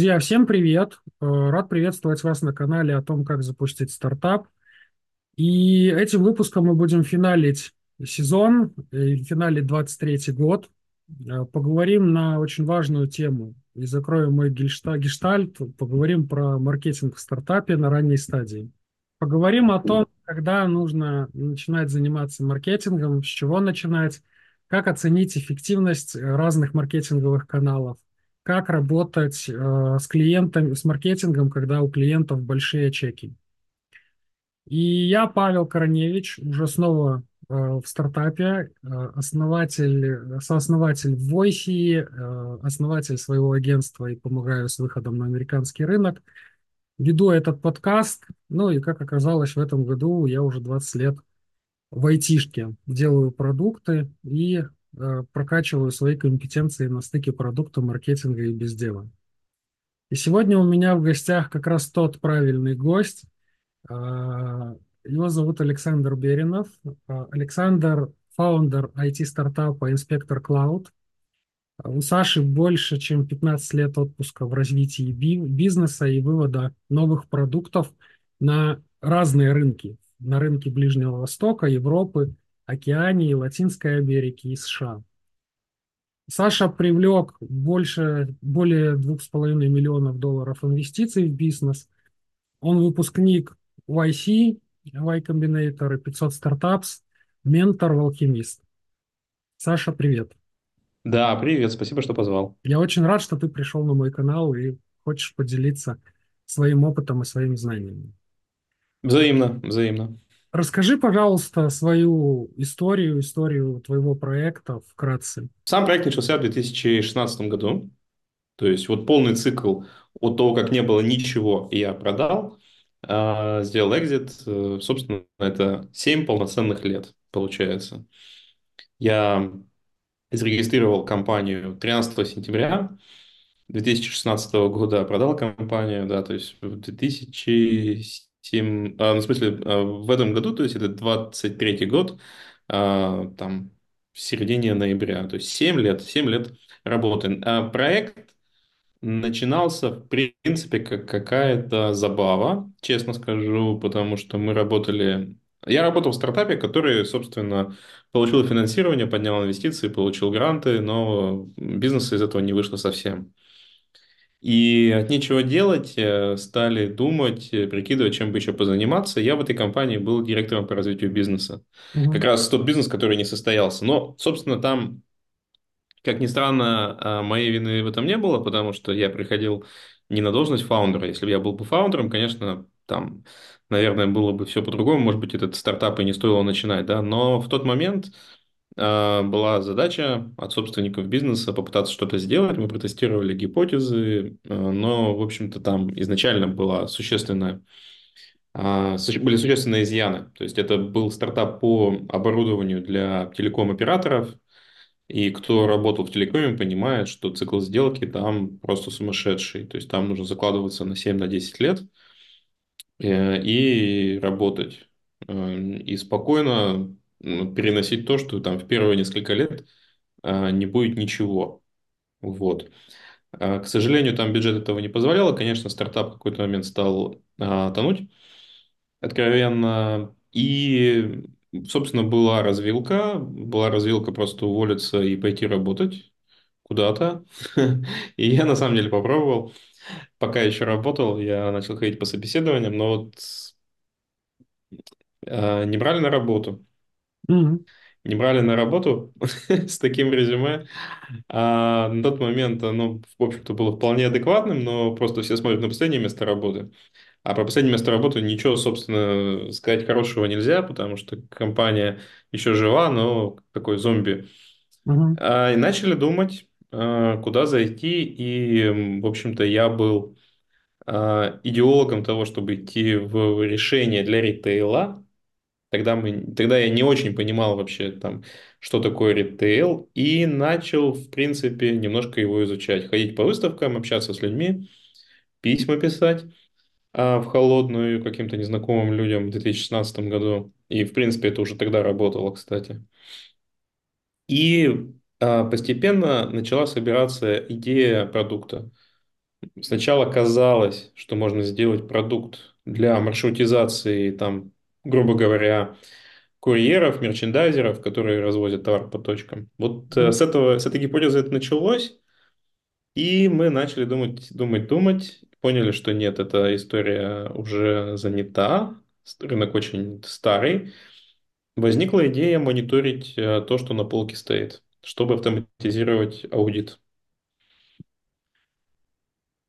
Друзья, всем привет! Э, Рад приветствовать вас на канале о том, как запустить стартап. И этим выпуском мы будем финалить сезон, э, финалить 23 год. Э, Поговорим на очень важную тему и закроем мой гельшта- гештальт. Поговорим про маркетинг в стартапе на ранней стадии. Поговорим о том, когда нужно начинать заниматься маркетингом, с чего начинать, как оценить эффективность разных маркетинговых каналов, как работать э, с клиентами, с маркетингом, когда у клиентов большие чеки. И я, Павел Короневич, уже снова э, в стартапе, э, основатель, сооснователь Voice, э, основатель своего агентства и помогаю с выходом на американский рынок. Веду этот подкаст, ну и как оказалось, в этом году я уже 20 лет в айтишке, делаю продукты и прокачиваю свои компетенции на стыке продукта, маркетинга и бездела. И сегодня у меня в гостях как раз тот правильный гость. А, Его зовут Александр Беринов. А, Александр– фаундер IT-стартапа Cloud. А У Саши больше, чем 15 лет отпуска в развитии би- бизнеса и вывода новых продуктов на разные рынки. На рынки Ближнего Востока, Европы, Океании, Латинской Америки и США. Саша привлек больше, более двух с половиной миллионов долларов инвестиций в бизнес. Он выпускник YC, Y Combinator и 500 Startups, ментор в Алхимист. Саша, привет. Да, привет, спасибо, что позвал. Я очень рад, что ты пришел на мой канал и хочешь поделиться своим опытом и своими знаниями. Взаимно, взаимно. Расскажи, пожалуйста, свою историю, историю твоего проекта вкратце. Сам проект начался в 2016 году. То есть вот полный цикл от того, как не было ничего, я продал, а, сделал экзит. Э, Собственно, это 7 полноценных лет получается. Я зарегистрировал компанию 13 сентября 2016 года, продал компанию, да, то есть в 2007, а, ну, в смысле, а, в этом году, то есть это 23 год, а, там, в середине ноября, то есть 7 лет, 7 лет работы. А проект начинался, в принципе, как какая-то забава, честно скажу, потому что мы работали... Я работал в стартапе, который, собственно, получил финансирование, поднял инвестиции, получил гранты, но бизнеса из этого не вышло совсем. И от нечего делать э, стали думать, э, прикидывать, чем бы еще позаниматься. Я в этой компании был директором по развитию бизнеса. Как раз тот бизнес, который не состоялся. Но, собственно, там, как ни странно, а, моей вины в этом не было, потому что я приходил не на должность фаундера. Если бы я был бы фаундером, конечно, там, наверное, было бы все по-другому. Может быть, этот стартап и не стоило начинать, да. Но в тот момент была задача от собственников бизнеса попытаться что-то сделать. Мы протестировали гипотезы, а, но, в общем-то, там изначально была существенная, а, были существенные изъяны. То есть это был стартап по оборудованию для телеком-операторов, и кто работал в телекоме, понимает, что цикл сделки там просто сумасшедший. То есть там нужно закладываться на 7 на 10 лет э, и работать. Э, И спокойно переносить то, что там в первые несколько лет а, не будет ничего. Вот. А, К сожалению, там бюджет этого не позволял. Конечно, стартап в какой-то момент стал а, тонуть откровенно. И, собственно, была развилка. Была развилка просто уволиться и пойти работать куда-то. И я на самом деле попробовал. Пока еще работал, я начал ходить по собеседованиям, но вот а, не брали на работу. Мгм. Не брали на работу с таким резюме. А на тот момент оно, в общем-то, было вполне адекватным, но просто все смотрят на последнее место работы. А про последнее место работы ничего, собственно, сказать хорошего нельзя, потому что компания еще жива, но такой зомби. Мгм. А, и начали думать, а, куда зайти. И, м, в общем-то, я был а, идеологом того, чтобы идти в решение для ритейла. Тогда, мы, тогда я не очень понимал вообще, там, что такое ритейл, и начал, в принципе, немножко его изучать. Ходить по выставкам, общаться с людьми, письма писать а, в холодную каким-то незнакомым людям в 2016 году. И, в принципе, это уже тогда работало, кстати. И а, постепенно начала собираться идея продукта. Сначала казалось, что можно сделать продукт для маршрутизации, там, грубо говоря, курьеров, мерчендайзеров, которые развозят товар по точкам. Вот Мгм. с этого, с этой гипотезы это началось, и мы начали думать, думать, думать, поняли, что нет, эта история уже занята, рынок очень старый. Возникла идея мониторить э, то, что на полке стоит, чтобы автоматизировать аудит.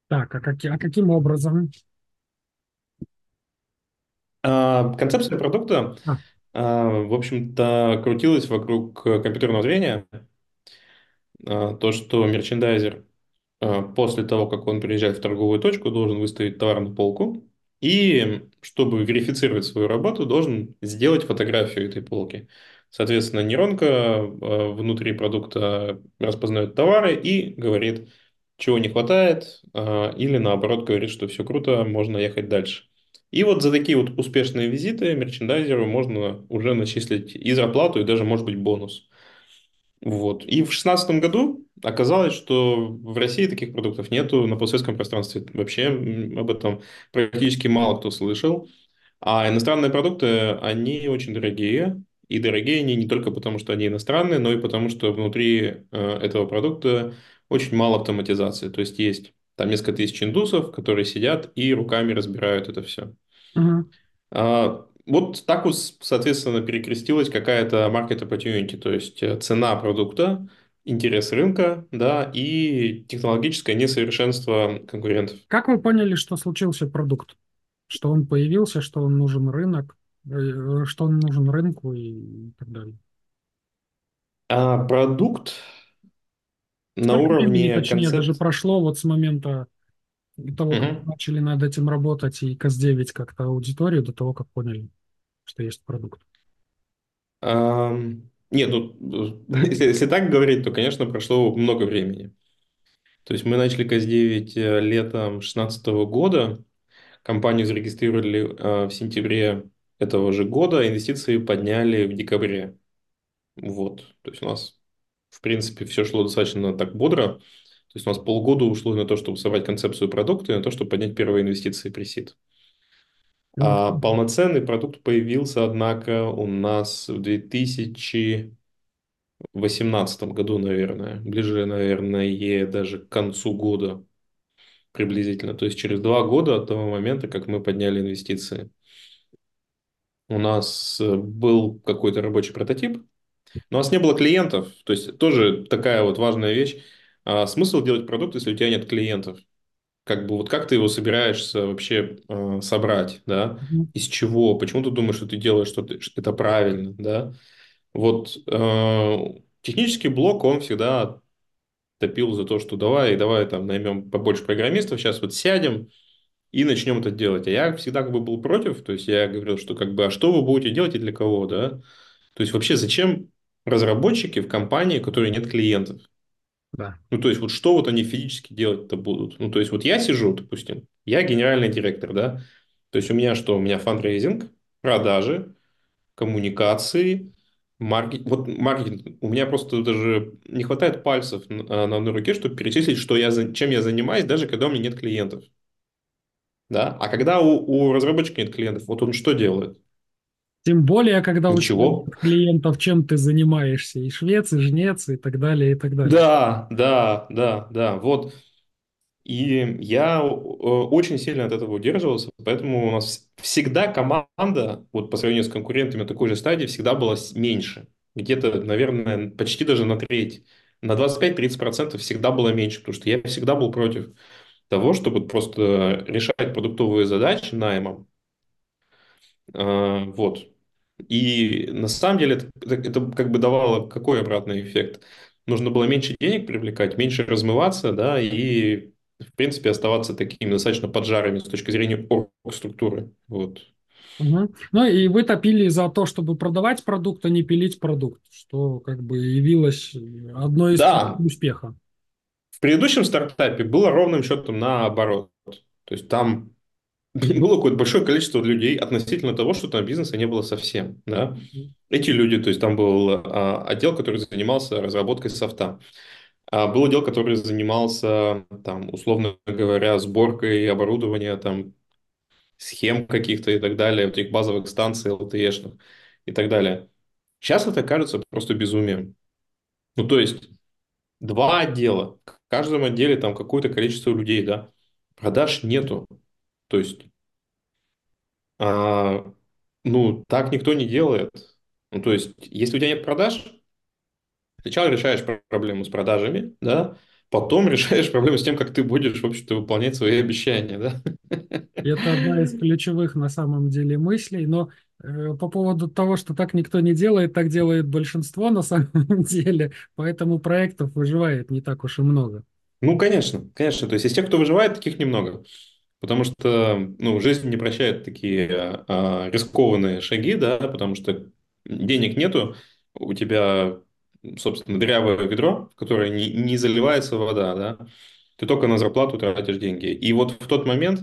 Так, а, каки- а каким образом? А, Концепция продукта, А, а, в общем-то, крутилась вокруг э, компьютерного зрения. То, что мерчендайзер после того, как он приезжает в торговую точку, должен выставить товар на полку. И чтобы верифицировать свою работу, должен сделать фотографию этой полки. Соответственно, нейронка внутри продукта распознает товары и говорит, чего не хватает, или наоборот говорит, что все круто, можно ехать дальше. И вот за такие вот успешные визиты мерчендайзеру можно уже начислить и зарплату, и даже, может быть, бонус. Вот. И в шестнадцатом году оказалось, что в России таких продуктов нету, на постсоветском пространстве вообще об этом практически мало кто слышал. А иностранные продукты, они очень дорогие. И дорогие они не только потому, что они иностранные, но и потому, что внутри э, этого продукта очень мало автоматизации. То есть есть там несколько тысяч индусов, которые сидят и руками разбирают это все. мгм. А, Вот так вот, соответственно, перекрестилась какая-то market opportunity, то есть э, цена продукта, интерес рынка, да, и технологическое несовершенство конкурентов. Как вы поняли, что случился продукт? Что он появился, что он нужен рынок, э, что он нужен рынку и так далее? А продукт на Сколько времени, уровне точнее, даже концепт... прошло вот с момента того, как Мгм. начали над этим работать и каздевить как-то аудиторию, до того, как поняли, что есть продукт? Ам, Нет, ну, если, если так говорить, то, конечно, прошло много времени. То есть мы начали Каздевить э, летом 2016 года, компанию зарегистрировали э, в сентябре этого же года, инвестиции подняли в декабре. Вот. То есть у нас, в принципе, все шло достаточно так бодро. То есть у нас полгода ушло на то, чтобы собрать концепцию продукта и на то, чтобы поднять первые инвестиции пресид. А Мгм. полноценный продукт появился, однако, у нас в 2018 году, наверное. Ближе, наверное, даже к концу года приблизительно. То есть через два года от того момента, как мы подняли инвестиции. У нас э, был какой-то рабочий прототип, но у нас не было клиентов. То есть тоже такая вот важная вещь. А смысл делать продукт, если у тебя нет клиентов? Как бы вот как ты его собираешься вообще э, собрать, да? Мгм. Из чего? Почему ты думаешь, что ты делаешь что-то, что это правильно, да? Вот э, технический блок, он всегда топил за то, что давай, давай там наймем побольше программистов, сейчас вот сядем и начнем это делать. А я всегда как бы был против, то есть я говорил, что как бы, а что вы будете делать и для кого, да? То есть вообще зачем разработчики в компании, у которой нет клиентов? Да. Ну, то есть вот что вот они физически делать-то будут? Ну, то есть вот я сижу, допустим, я генеральный директор, да? То есть у меня что? У меня фандрейзинг, продажи, коммуникации, маркетинг. Вот маркетинг. У меня просто даже не хватает пальцев на на одной руке, чтобы перечислить, что я, чем я занимаюсь, даже когда у меня нет клиентов. Да? А когда у, у разработчика нет клиентов, вот он что делает? Тем более, когда у Ничего. нет клиентов, чем ты занимаешься, и швец, и жнец, и так далее, и так далее. Да, да, да, да. Вот. И я э, очень сильно от этого удерживался, поэтому у нас всегда команда, вот по сравнению с конкурентами на такой же стадии, всегда была меньше. Где-то, наверное, почти даже на треть. На 25-30% всегда было меньше, потому что я всегда был против того, чтобы просто решать продуктовые задачи наймом. А, Вот. И на самом деле это, это, как бы давало какой обратный эффект? Нужно было меньше денег привлекать, меньше размываться, да, и, в принципе, оставаться такими достаточно поджарами с точки зрения орг-структуры. Вот. Мгм. Ну и вы топили за то, чтобы продавать продукт, а не пилить продукт, что как бы явилось одной из Да, успеха. в предыдущем стартапе было ровным счетом наоборот. То есть там было какое-то большое количество людей относительно того, что там бизнеса не было совсем, да. Эти люди, то есть там был а, отдел, который занимался разработкой софта. А был отдел, который занимался, там, условно говоря, сборкой оборудования, там, схем каких-то и так далее, вот этих базовых станций LTE-шных и так далее. Сейчас это кажется просто безумием. Ну, то есть, два отдела, в каждом отделе там какое-то количество людей, да, продаж нету. То есть, а, ну, так никто не делает. Ну, то есть, если у тебя нет продаж, сначала решаешь пр- проблему с продажами, да, потом решаешь проблему с тем, как ты будешь, в общем-то, выполнять свои обещания, да. Это одна из ключевых на самом деле мыслей. Но э, по поводу того, что так никто не делает, так делает большинство на самом деле. Поэтому проектов выживает не так уж и много. Ну, конечно, конечно. То есть, из тех, кто выживает, таких немного. Потому что, ну, жизнь не прощает такие а, рискованные шаги, да, потому что денег нету, у тебя, собственно, дырявое ведро, в которое не, не заливается вода, да, ты только на зарплату тратишь деньги. И вот в тот момент,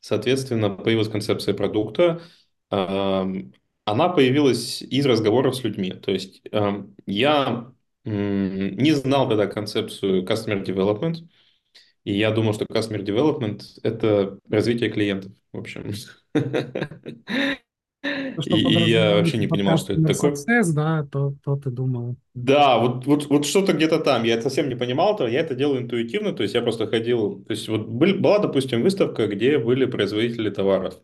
соответственно, появилась концепция продукта, а, она появилась из разговоров с людьми. То есть а, я не знал тогда концепцию customer development, и я думал, что Customer Development– это развитие клиентов, в общем. То, И, я вообще не понимал, что это такое. success, да, то, то ты думал. Да, вот, вот, вот что-то где-то там. Я совсем не понимал этого, я это делал интуитивно, то есть я просто ходил... То есть вот был, была, допустим, выставка, где были производители товаров.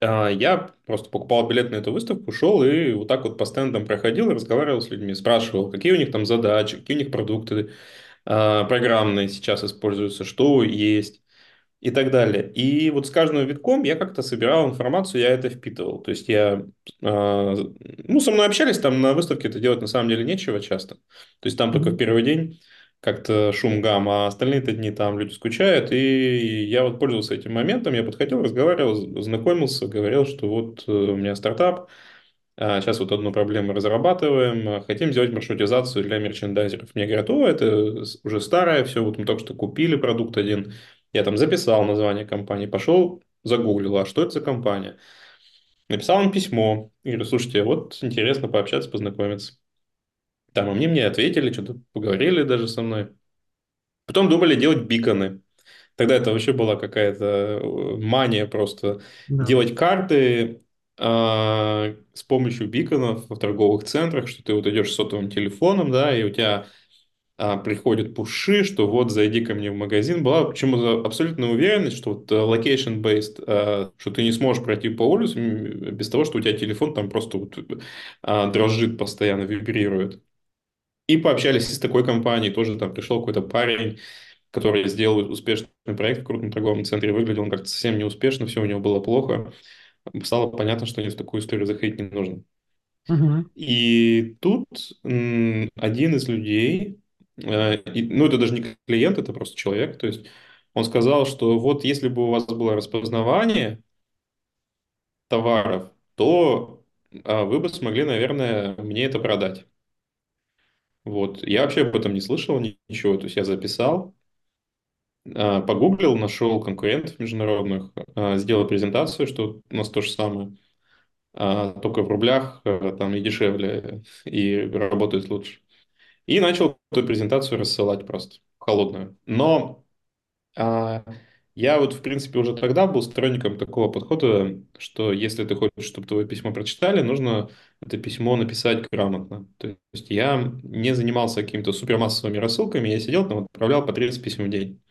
А, Я просто покупал билет на эту выставку, шел и вот так вот по стендам проходил, разговаривал с людьми, спрашивал, какие у них там задачи, какие у них продукты программные сейчас используются, что есть. и так далее. И вот с каждым витком я как-то собирал информацию, я это впитывал. То есть я, э, ну, со мной общались, там на выставке это делать на самом деле нечего часто. То есть там только в первый день как-то шум гам, а остальные-то дни там люди скучают. И я вот пользовался этим моментом, я подходил, разговаривал, знакомился, говорил, что вот э, у меня стартап, а, Сейчас вот одну проблему разрабатываем. а, Хотим сделать маршрутизацию для мерчендайзеров. Мне говорят, о, это уже старое, все, вот мы только что купили продукт один. Я там записал название компании, пошел, загуглил, а что это за компания? Написал им письмо. И говорю, слушайте, вот интересно пообщаться, познакомиться. Там они мне ответили, что-то поговорили даже со мной. Потом думали делать биконы. Тогда это вообще была какая-то э, мания просто Да. делать карты а, с помощью биконов в торговых центрах, что ты вот идешь с сотовым телефоном, да, и у тебя а, приходят пуши, что вот зайди ко мне в магазин. Была почему-то абсолютная уверенность, что вот э, location-based, а, что ты не сможешь пройти по улице без того, что у тебя телефон там просто вот, а, дрожит постоянно, вибрирует. И пообщались с такой компанией, тоже там пришел какой-то парень, который сделал успешный проект в крупном торговом центре, выглядел он как-то совсем неуспешно, все у него было плохо. Стало понятно, что нет, в такую историю заходить не нужно. Мгм. И тут м, один из людей, э, и- ну это даже не клиент, это просто человек, то есть он сказал, что вот если бы у вас было распознавание товаров, то а, вы бы смогли, наверное, мне это продать. Вот. Я вообще об этом не слышал ни- ничего, то есть я записал, погуглил, нашел конкурентов международных, а, сделал презентацию, что у нас то же самое, а, только в рублях а, там и дешевле, и работает лучше. И начал эту презентацию рассылать просто холодную. Но а, я вот, в принципе, уже тогда был сторонником такого подхода, что если ты хочешь, чтобы твое письмо прочитали, нужно это письмо написать грамотно. То есть я не занимался какими-то супермассовыми рассылками, я сидел там, отправлял по 30 писем в день,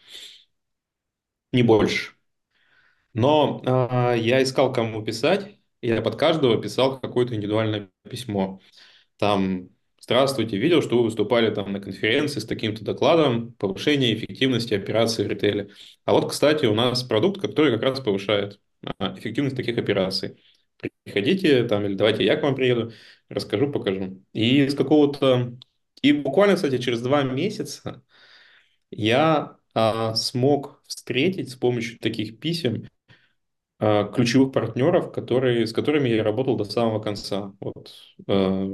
не больше. Но а, я искал, кому писать, я под каждого писал какое-то индивидуальное письмо. Там, здравствуйте, видел, что вы выступали там на конференции с таким-то докладом повышения эффективности операций в ритейле. А вот, кстати, у нас продукт, который как раз повышает а, эффективность таких операций. Приходите там, или давайте я к вам приеду, расскажу, покажу. И с какого-то... И буквально, кстати, через два месяца я а, смог встретить с помощью таких писем а, ключевых партнеров, которые, с которыми я работал до самого конца. Вот, э,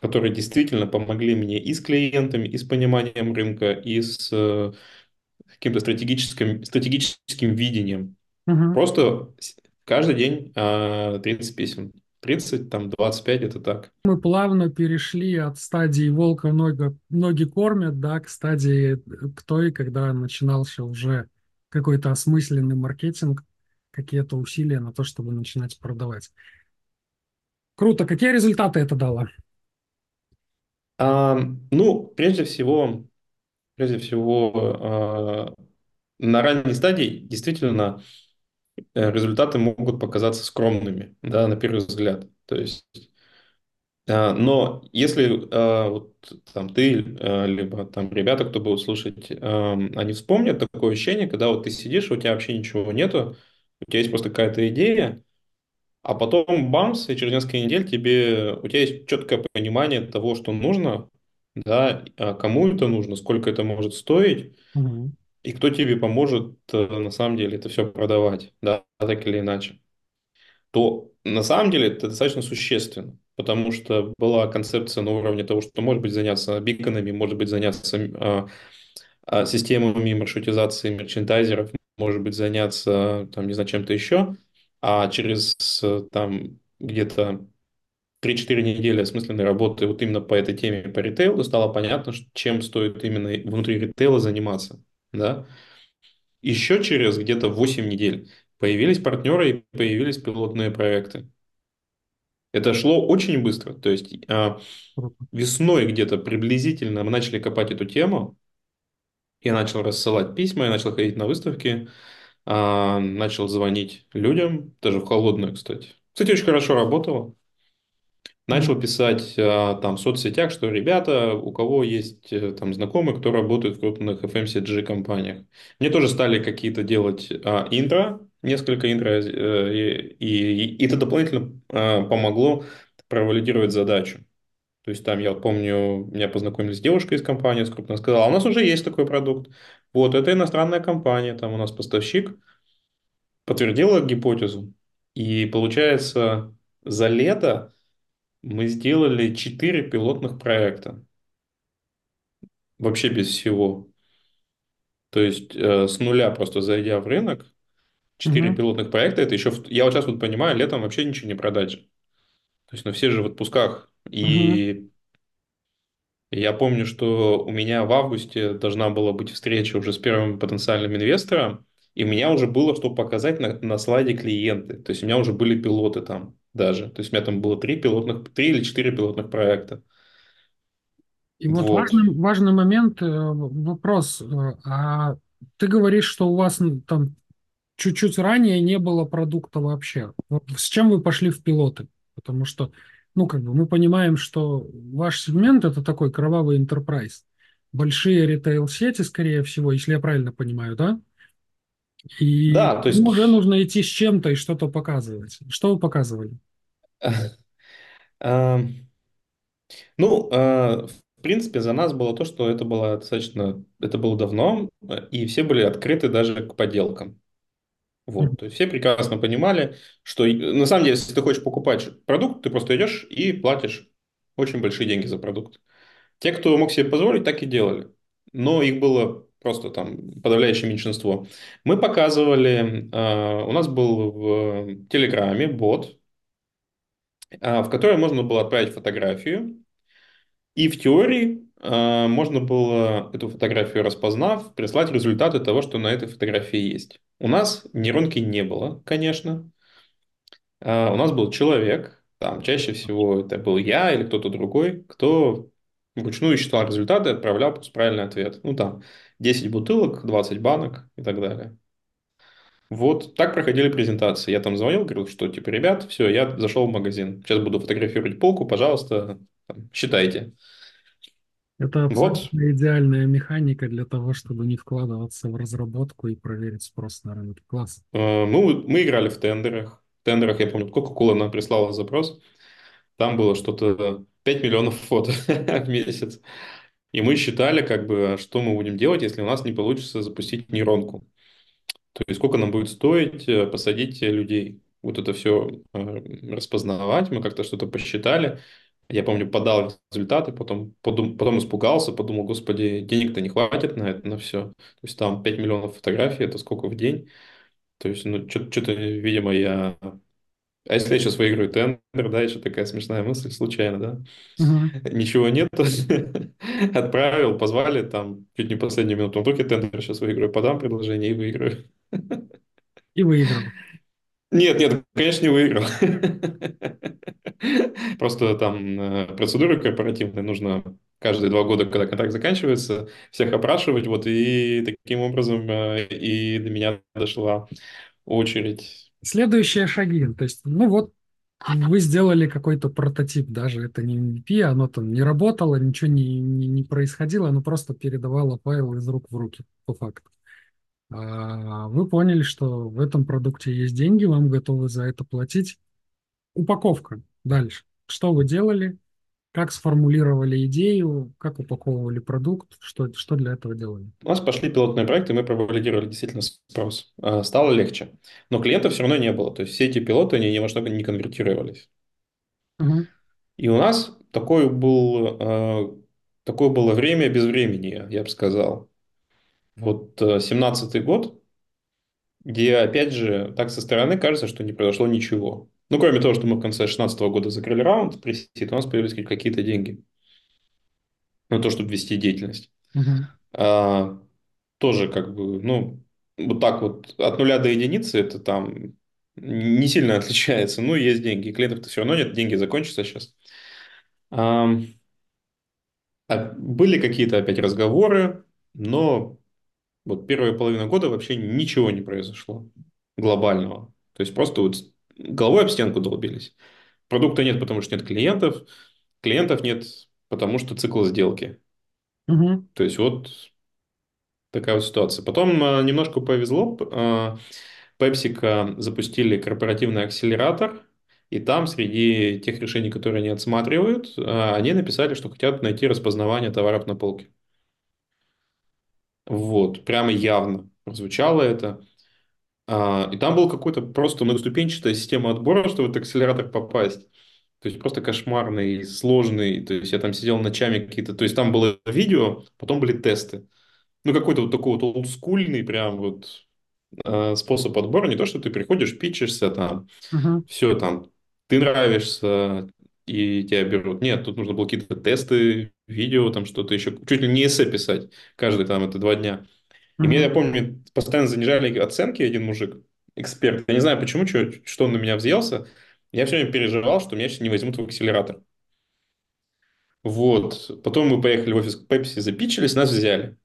которые действительно помогли мне и с клиентами, и с пониманием рынка, и с э, каким-то стратегическим, стратегическим видением. Мгм. Просто каждый день э, 30 писем. 30, там 25, это так. Мы плавно перешли от стадии волка ноги, ноги кормят, да, к стадии к той, когда начинался уже какой-то осмысленный маркетинг, какие-то усилия на то, чтобы начинать продавать. Круто. Какие результаты это дало? А, ну, прежде всего, прежде всего, а, на ранней стадии действительно э, результаты могут показаться скромными, да, на первый взгляд. То есть, а, но если а, вот там ты, а, либо там ребята, кто будет слушать, они вспомнят такое ощущение, когда вот ты сидишь, у тебя вообще ничего нету, у тебя есть просто какая-то идея, а потом бамс, и через несколько недель тебе, у тебя есть четкое понимание того, что нужно, да, кому это нужно, сколько это может стоить, Мгм. И кто тебе поможет э, на самом деле это все продавать, да, так или иначе. То на самом деле это достаточно существенно, потому что была концепция на уровне того, что может быть заняться биконами, может быть заняться а, а, системами маршрутизации мерчендайзеров, может быть заняться там, не знаю, чем-то еще, а через э, там где-то три-четыре недели осмысленной работы вот именно по этой теме, по ритейлу, стало понятно, чем стоит именно внутри ритейла заниматься. Да? Еще через где-то 8 недель появились партнеры и появились пилотные проекты. Это шло очень быстро. То есть а, весной где-то приблизительно мы начали копать эту тему. Я начал рассылать письма, я начал ходить на выставки, а, начал звонить людям, даже в холодную, кстати. Кстати, очень хорошо работало. Начал писать а, там в соцсетях, что ребята, у кого есть э, там знакомые, кто работает в крупных FMCG компаниях. Мне тоже стали какие-то делать а, интро, несколько интро, э, и, и, и это дополнительно а, помогло провалидировать задачу. То есть там, я помню, меня познакомили с девушкой из компании, с крупной, сказала, «А у нас уже есть такой продукт. Вот, это иностранная компания, там у нас поставщик, подтвердила гипотезу. И получается, за лето мы сделали 4 пилотных проекта, вообще без всего. То есть э, с нуля просто зайдя в рынок, 4 Мгм. пилотных проекта, это еще, в- я вот сейчас вот понимаю, летом вообще ничего не продать же. То есть, ну все же в отпусках. И я помню, что у меня в августе должна была быть встреча уже с первым потенциальным инвестором, и у меня уже было что показать на, на слайде клиенты. То есть у меня уже были пилоты там даже. То есть у меня там было три пилотных, три или четыре пилотных проекта. И вот Вот. важный, важный момент, э, вопрос. э, А ты говоришь, что у вас там чуть-чуть ранее не было продукта вообще. Вот с чем вы пошли в пилоты? Потому что, ну, как бы мы понимаем, что ваш сегмент это такой кровавый enterprise. Большие ритейл-сети, скорее всего, если я правильно понимаю, да? И Да, то есть уже нужно идти с чем-то и что-то показывать. Что вы показывали? Эм, Ну, э, в принципе, за нас было то, что это было достаточно, это было давно, и все были открыты даже к подделкам. Вот, то есть все прекрасно понимали, что на самом деле, если ты хочешь покупать продукт, ты просто идешь и платишь очень большие деньги за продукт. Те, кто мог себе позволить, так и делали. Но их было просто там подавляющее меньшинство. Мы показывали, э, у нас был в Телеграме бот, э, в который можно было отправить фотографию, И в теории э, можно было эту фотографию распознав, прислать результаты того, что на этой фотографии есть. У нас нейронки не было, конечно. У нас был человек, там чаще всего это был я или кто-то другой, кто вручную считал результаты отправлял правильный ответ. Ну там 10 бутылок, 20 банок и так далее. Вот так проходили презентации. Я там звонил, говорил, что типа, ребят, все, я зашел в магазин. Сейчас буду фотографировать полку, пожалуйста, там, считайте. Это Вот, абсолютно идеальная механика для того, чтобы не вкладываться в разработку и проверить спрос на рынке. Класс. Э, Мы, мы играли в тендерах. В тендерах, я помню, Coca-Cola нам прислала запрос. Там было что-то 5 миллионов фото в месяц. И мы считали, как бы, что мы будем делать, если у нас не получится запустить нейронку. То есть, сколько нам будет стоить э, посадить людей. Вот это все распознавать. Мы как-то что-то посчитали. Я помню, подал результаты, потом, подум- потом испугался, подумал, господи, денег-то не хватит на это, на все. То есть, там 5 миллионов фотографий, это сколько в день? То есть, ну, что-то, видимо, я А если я сейчас выиграю тендер, да, еще такая смешная мысль, случайно, да? Мгм. Ничего нет, отправил, позвали, там, чуть не последнюю минуту, ну, только тендер сейчас выиграю, подам предложение и выиграю. И выиграл. Нет, нет, конечно, не выиграл. Просто там э, процедуры корпоративные нужно каждые два года, когда контракт заканчивается, всех опрашивать, вот, и таким образом э, и до меня дошла очередь. Следующие шаги. То есть, ну вот, вы сделали какой-то прототип, даже это не MVP, оно там не работало, ничего не, не, не происходило, оно просто передавало файл из рук в руки, по факту. А вы поняли, что в этом продукте есть деньги, вам готовы за это платить. Упаковка. Дальше. Что вы делали? Как сформулировали идею? Как упаковывали продукт? Что, что для этого делали? У нас пошли пилотные проекты, мы провалидировали действительно спрос. Э, Стало легче. Но клиентов все равно не было. То есть все эти пилоты, они ни во что не конвертировались. Мгм. И у нас такой был, э, такое было время без времени, я бы сказал. Вот э, семнадцатый год, где, опять же, так со стороны кажется, что не произошло ничего. Ну, кроме того, что мы в конце шестнадцатого года закрыли раунд, пресид, у нас появились какие-то деньги на то, чтобы вести деятельность. Мгм. А, тоже как бы, ну, вот так вот от нуля до единицы это там не сильно отличается. Ну, есть деньги. Клиентов-то все равно нет, деньги закончатся сейчас. А, а были какие-то опять разговоры, но вот первая половина года вообще ничего не произошло глобального. То есть просто вот головой об стенку долбились. Продукта нет, потому что нет клиентов. Клиентов нет, потому что цикл сделки. Мгм. То есть вот такая вот ситуация. Потом а, немножко повезло. PepsiCo запустили корпоративный акселератор, и там среди тех решений, которые они отсматривают, а, они написали, что хотят найти распознавание товаров на полке. Вот, прямо явно прозвучало это. А, И там был какой-то просто многоступенчатая система отбора, чтобы в этот акселератор попасть. То есть просто кошмарный, сложный. То есть я там сидел ночами какие-то. То есть там было видео, потом были тесты. Ну, какой-то вот такой вот олдскульный прям вот э, способ отбора. Не то, что ты приходишь, пичешься там, Мгм. все там, ты нравишься, и тебя берут. Нет, тут нужно было какие-то тесты, видео, там что-то еще. Чуть ли не эссе писать каждый там это два дня. И мне, я помню, постоянно занижали оценки один мужик, эксперт. Я не знаю, почему, что, что он на меня взъелся. Я все время переживал, что меня сейчас не возьмут в акселератор. Вот. Потом мы поехали в офис к Pepsi, запичились, нас взяли.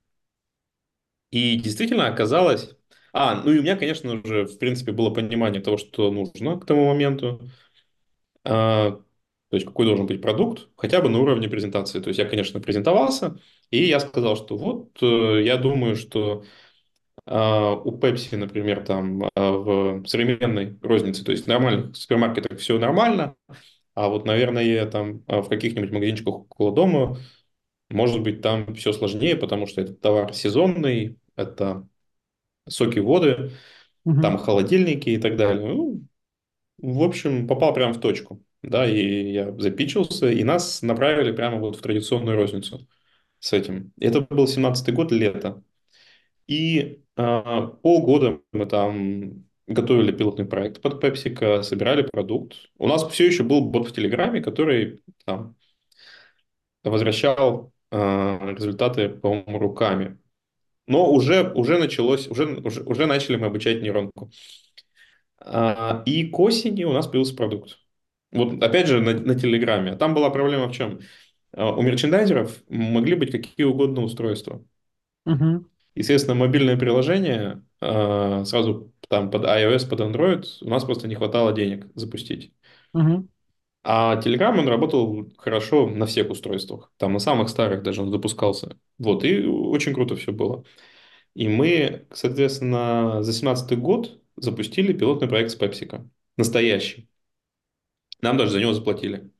И действительно оказалось... А, ну и у меня, конечно уже, в принципе, было понимание того, что нужно к тому моменту. А, то есть, какой должен быть продукт, хотя бы на уровне презентации. То есть, я, конечно, презентовался, и я сказал, что вот, э, я думаю, что а, у Pepsi, например, там а, в современной рознице, то есть в нормальных супермаркетах все нормально, а вот, наверное, там в каких-нибудь магазинчиках около дома, может быть, там все сложнее, потому что это товар сезонный, это соки, воды, там Мгм. холодильники и так далее. Ну, в общем, попал прямо в точку. Да, и я запичился, и нас направили прямо вот в традиционную розницу с этим. Это был семнадцатый год, лето. И а, полгода мы там готовили пилотный проект под PepsiCo, собирали продукт. У нас все еще был бот в Телеграме, который там возвращал а, результаты, по-моему, руками. Но уже, уже началось, уже, уже, уже начали мы обучать нейронку. А, и к осени у нас появился продукт. Вот опять же на, на Телеграме. Там была проблема в чем? А, У мерчендайзеров могли быть какие угодно устройства. Мгм. Естественно, мобильное приложение а, сразу там под iOS, под Android у нас просто не хватало денег запустить. Мгм. А Telegram, он работал хорошо на всех устройствах. Там на самых старых даже он запускался. Вот, и очень круто все было. И мы, соответственно, за 17 год запустили пилотный проект с PepsiCo. Настоящий. Нам даже за него заплатили.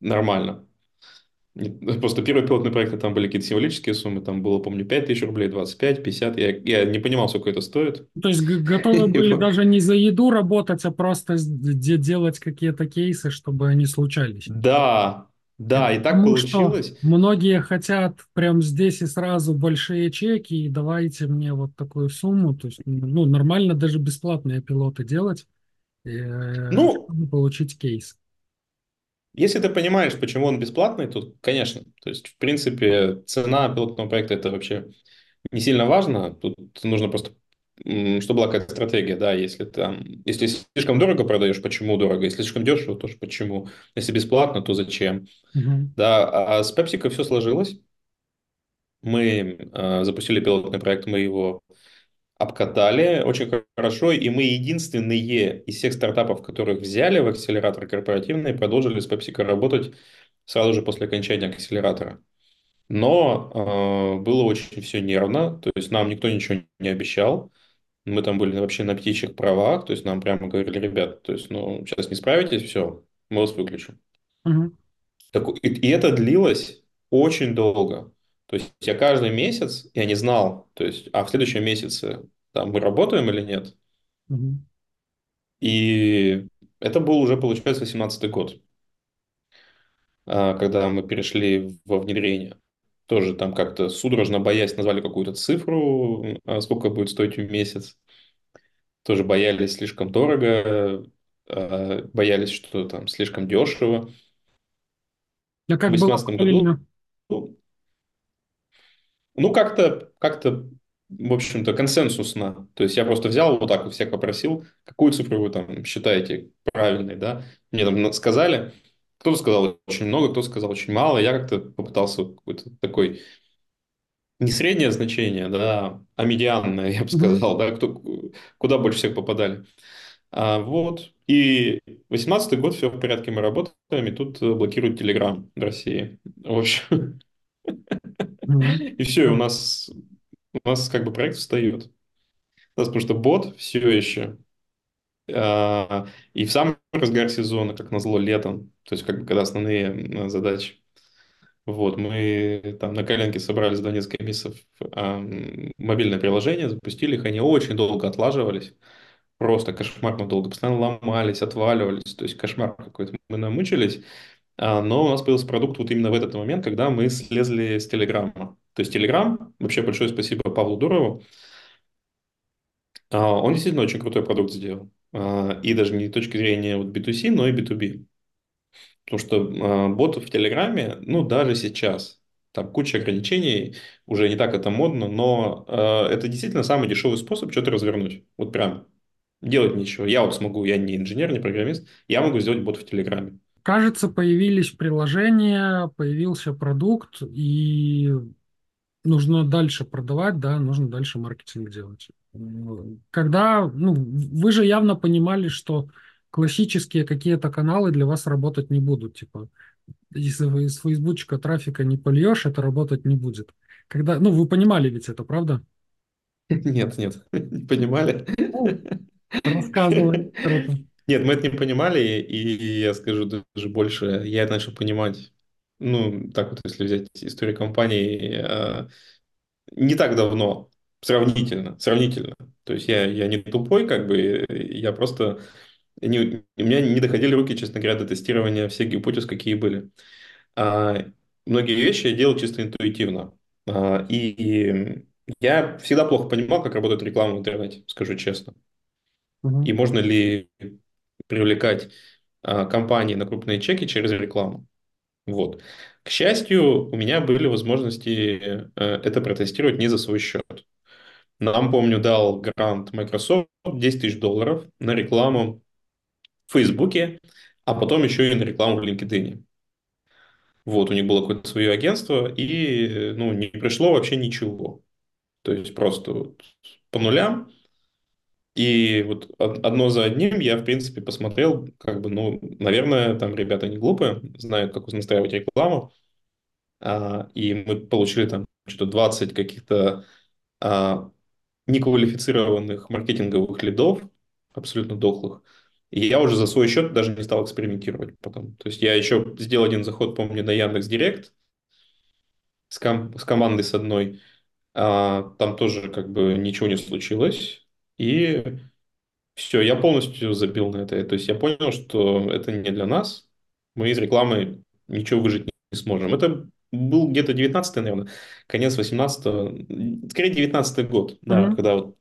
Нормально. Просто первый пилотный проект, там были какие-то символические суммы, там было, помню, 5 тысяч рублей, 25, 50. Я, я не понимал, сколько это стоит. То есть готовы были даже не за еду работать, а просто делать какие-то кейсы, чтобы они случались. Да, да, и так потому что получилось. многие хотят прям здесь и сразу большие чеки, и давайте мне вот такую сумму. То есть, ну, нормально даже бесплатные пилоты делать. Э, Ну, получить кейс. если ты понимаешь, почему он бесплатный, то, конечно. То есть, в принципе, цена пилотного проекта это вообще не сильно важно. Тут нужно просто, чтобы была какая-то стратегия, да, если там, если слишком дорого продаешь, почему дорого, если слишком дешево, тоже почему, если бесплатно, то зачем, Мгм. да, а с PepsiCo все сложилось, мы э, запустили пилотный проект, мы его обкатали очень хорошо, и мы единственные из всех стартапов, которых взяли в акселератор корпоративный, продолжили с PepsiCo работать сразу же после окончания акселератора. Но э, было очень все нервно, то есть нам никто ничего не обещал. Мы там были вообще на птичьих правах, то есть нам прямо говорили, ребят, то есть, ну, сейчас не справитесь, все, мы вас выключим. Мгм. Так, и, и это длилось очень долго. То есть я каждый месяц, я не знал, то есть, а в следующем месяце там мы работаем или нет. Мгм. И это был уже, получается, 18 год, а, когда мы перешли во внедрение. Тоже там как-то судорожно боясь назвали какую-то цифру, а, сколько будет стоить в месяц. Тоже боялись слишком дорого, а, боялись, что там слишком дешево. А В как было 2018 году правильно? Ну, как-то, как-то, в общем-то, консенсусно. То есть я просто взял вот так у всех попросил, какую цифру вы там считаете правильной, да? Мне там сказали, кто-то сказал очень много, кто-то сказал очень мало. Я как-то попытался какой-то такой, не среднее значение, да, а медианное, я бы сказал, да, кто, куда больше всех попадали. А, вот. И восемнадцатый год, все в порядке, мы работаем, и тут э, блокируют Telegram в России. В общем. и все, у нас, у нас как бы проект встает. У нас потому что бот все еще. а, И в самый разгар сезона, как назло, летом, то есть как бы когда основные задачи. Вот, мы там на коленке собрали за несколько месяцев ам, мобильное приложение, запустили их, они очень долго отлаживались, просто кошмарно долго, постоянно ломались, отваливались, то есть кошмар какой-то. Мы намучились, а, но у нас появился продукт вот именно в этот момент, когда мы слезли с Телеграма. То есть Телеграм, вообще большое спасибо Павлу Дурову, А, Он действительно очень крутой продукт сделал. А, И даже не с точки зрения вот B2C, но и B2B. Потому что а, боты в Телеграме, ну, даже сейчас, там куча ограничений, уже не так это модно, но а, это действительно самый дешевый способ что-то развернуть. Вот прям делать ничего. Я вот смогу, я не инженер, не программист, я могу сделать бот в Телеграме. Кажется, появились приложения, появился продукт, и нужно дальше продавать, да, нужно дальше маркетинг делать. Когда, ну, вы же явно понимали, что классические какие-то каналы для вас работать не будут, типа, если вы из фейсбучка трафика не польешь, это работать не будет. Когда, ну, вы понимали ведь это, правда? Нет, нет, не понимали. Ну, Рассказывай. Нет, мы это не понимали, и я скажу даже больше, я это начал понимать, ну, так вот, если взять историю компании, э, не так давно, сравнительно, сравнительно. То есть я, я не тупой, как бы, я просто, не, у меня не доходили руки, честно говоря, до тестирования всех гипотез, какие были. А, многие вещи я делал чисто интуитивно. А, и, и я всегда плохо понимал, как работает реклама в интернете, скажу честно. И Мгм. можно ли привлекать а, компании на крупные чеки через рекламу. Вот. К счастью, у меня были возможности э, это протестировать не за свой счет. Нам, помню, дал грант Microsoft 10 тысяч долларов на рекламу в Фейсбуке, а потом еще и на рекламу в LinkedIn. Вот, у них было какое-то свое агентство, и ну, не пришло вообще ничего. То есть просто по нулям. И вот од- одно за одним я, в принципе, посмотрел, как бы, ну, наверное, там ребята не глупые, знают, как настраивать рекламу. А, и мы получили там что-то 20 каких-то а, неквалифицированных маркетинговых лидов, абсолютно дохлых. И я уже за свой счет даже не стал экспериментировать потом. То есть я еще сделал один заход, помню, на Яндекс Директ с, ком- с командой с одной. А, там тоже как бы ничего не случилось. И все, я полностью забил на это. То есть я понял, что это не для нас. Мы из рекламы ничего выжить не сможем. Это был где-то девятнадцатый, наверное, конец восемнадцатого, скорее девятнадцатый год, да, Мгм. когда вот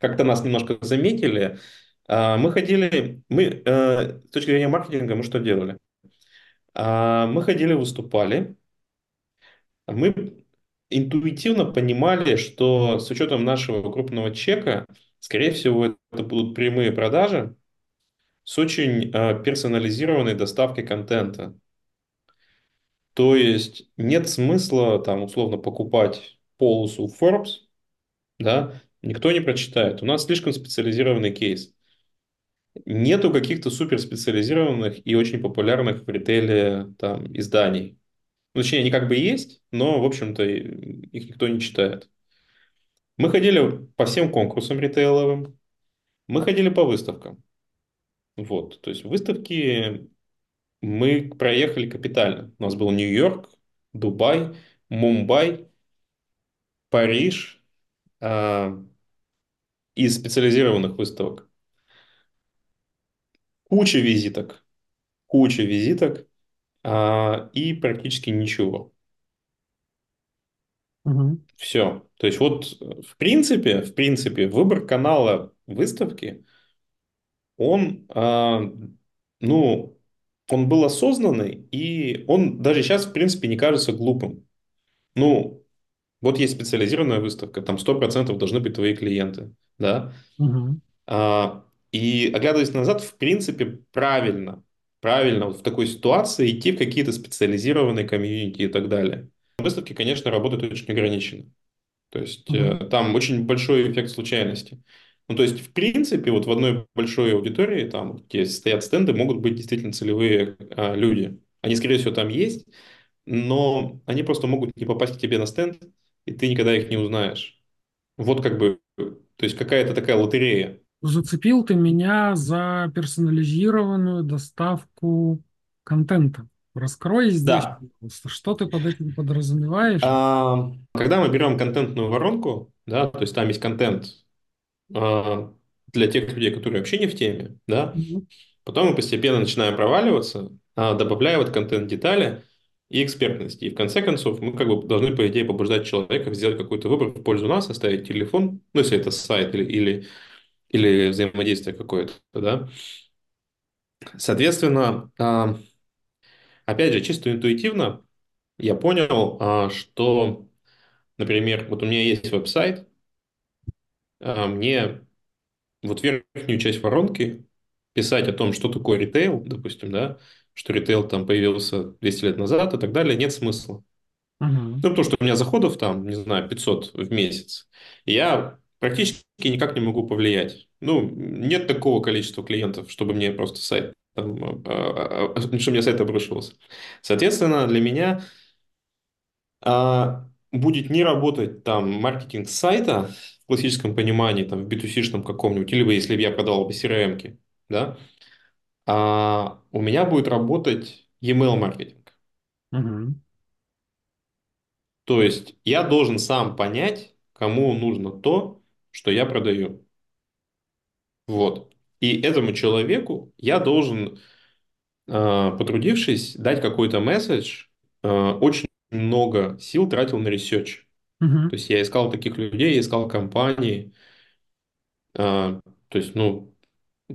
как-то нас немножко заметили, А, Мы ходили, мы, э, с точки зрения маркетинга, мы что делали? А, Мы ходили, выступали, мы интуитивно понимали, что с учетом нашего крупного чека, скорее всего, это будут прямые продажи с очень э, персонализированной доставкой контента. То есть нет смысла там условно покупать полосу Forbes, да, никто не прочитает. У нас слишком специализированный кейс. Нету каких-то суперспециализированных и очень популярных в ритейле там изданий. Ну, точнее, они как бы есть, но, в общем-то, их никто не читает. Мы ходили по всем конкурсам ритейловым, мы ходили по выставкам. Вот, то есть выставки мы проехали капитально. У нас был Нью-Йорк, Дубай, Мумбай, Париж а, из специализированных выставок. Куча визиток, куча визиток а, и практически ничего. Все. То есть вот в принципе, в принципе, выбор канала выставки, он, а, ну, он был осознанный, и он даже сейчас, в принципе, не кажется глупым. Ну, вот есть специализированная выставка, там 100% должны быть твои клиенты, да? Мгм. А, и оглядываясь назад, в принципе, правильно, правильно вот в такой ситуации идти в какие-то специализированные комьюнити и так далее. Выставки, конечно, работают очень ограниченно. То есть э, там очень большой эффект случайности. Ну, то есть, в принципе, вот в одной большой аудитории, там, где стоят стенды, могут быть действительно целевые а, люди. Они, скорее всего, там есть, но они просто могут не попасть к тебе на стенд, и ты никогда их не узнаешь. Вот как бы, то есть какая-то такая лотерея. Зацепил ты меня за персонализированную доставку контента. Раскрой здесь, Да. пожалуйста, что ты под этим подразумеваешь? А, когда мы берем контентную воронку, да, то есть там есть контент а, для тех людей, которые вообще не в теме, да, Мгм. потом мы постепенно начинаем проваливаться, а, добавляя вот контент-детали и экспертности. И в конце концов мы как бы должны, по идее, побуждать человека сделать какой-то выбор в пользу нас, оставить телефон, ну, если это сайт или, или, или взаимодействие какое-то, да. Соответственно, а, опять же, чисто интуитивно я понял, а, что, например, вот у меня есть веб-сайт, а, мне вот верхнюю часть воронки писать о том, что такое ритейл, допустим, да, что ритейл там появился 200 лет назад и так далее, нет смысла. Мгм. Ну, потому что у меня заходов там, не знаю, 500 в месяц. И я практически никак не могу повлиять. Ну, нет такого количества клиентов, чтобы мне просто сайт, там, а, а, а, чтобы мне сайт обрушивался. Соответственно, для меня а, будет не работать там маркетинг сайта в классическом понимании, там, в B2C-шном каком-нибудь, либо если бы я продавал бы CRM-ки, да, а у меня будет работать e-mail маркетинг. Мгм. То есть я должен сам понять, кому нужно то, что я продаю. Вот. И этому человеку я должен, э, потрудившись, дать какой-то месседж, э, очень много сил тратил на research. Мгм. То есть я искал таких людей, я искал компании, э, то есть, ну,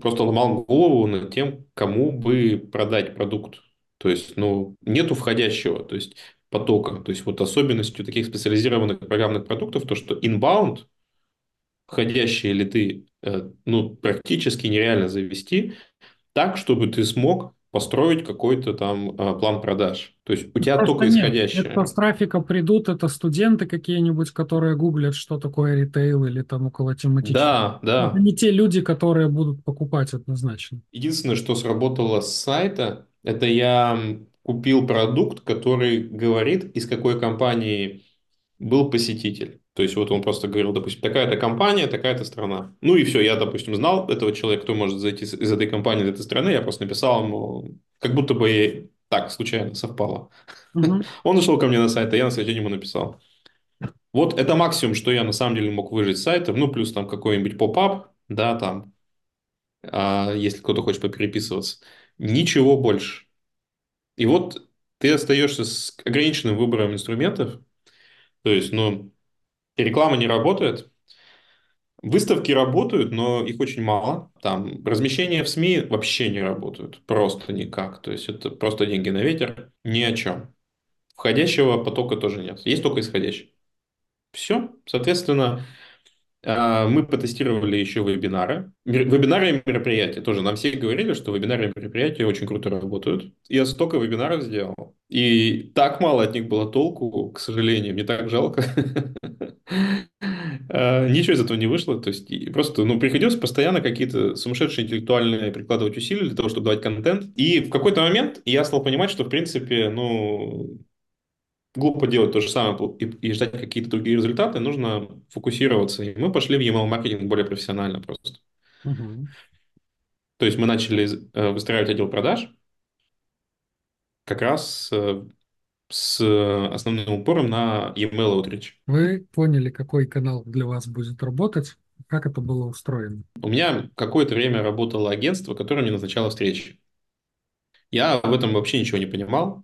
просто ломал голову над тем, кому бы продать продукт. То есть, ну, нету входящего, то есть потока. То есть, вот особенностью таких специализированных программных продуктов, то, что inbound, входящие лиды, ну, практически нереально завести так, чтобы ты смог построить какой-то там э, план продаж. То есть, у тебя Просто только нет. Это исходящее. с трафика придут, это студенты какие-нибудь, которые гуглят, что такое ритейл или там около тематического. Да, Это да. не те люди, которые будут покупать однозначно. Единственное, что сработало с сайта, это я купил продукт, который говорит, из какой компании был посетитель. То есть вот он просто говорил, допустим, такая-то компания, такая-то страна. Ну и все, я, допустим, знал этого человека, кто может зайти из этой компании, из этой страны, я просто написал ему, как будто бы так случайно совпало. Мгм. Он зашел ко мне на сайт, а я на сайте ему написал. Вот это максимум, что я на самом деле мог выжить с сайта, ну плюс там какой-нибудь поп-ап, да, там, а, если кто-то хочет попереписываться. Ничего больше. И вот ты остаешься с ограниченным выбором инструментов, то есть, ну, реклама не работает, Выставки работают, но их очень мало. Там размещение в СМИ вообще не работают. Просто никак. То есть это просто деньги на ветер. Ни о чем. Входящего потока тоже нет. Есть только исходящий. Все. Соответственно, мы потестировали еще вебинары. Вебинары и мероприятия тоже. Нам все говорили, что вебинары и мероприятия очень круто работают. Я столько вебинаров сделал. И так мало от них было толку, к сожалению. Мне так жалко. А, ничего из этого не вышло. То есть просто ну, приходилось постоянно какие-то сумасшедшие интеллектуальные прикладывать усилия для того, чтобы давать контент. И в какой-то момент я стал понимать, что в принципе, ну, глупо делать то же самое и, и ждать какие-то другие результаты, нужно фокусироваться. И мы пошли в email маркетинг более профессионально просто. Угу. То есть мы начали э, выстраивать отдел продаж как раз э, с основным упором на email outreach. Вы поняли, какой канал для вас будет работать? Как это было устроено? У меня какое-то время работало агентство, которое мне назначало встречи. Я в этом вообще ничего не понимал.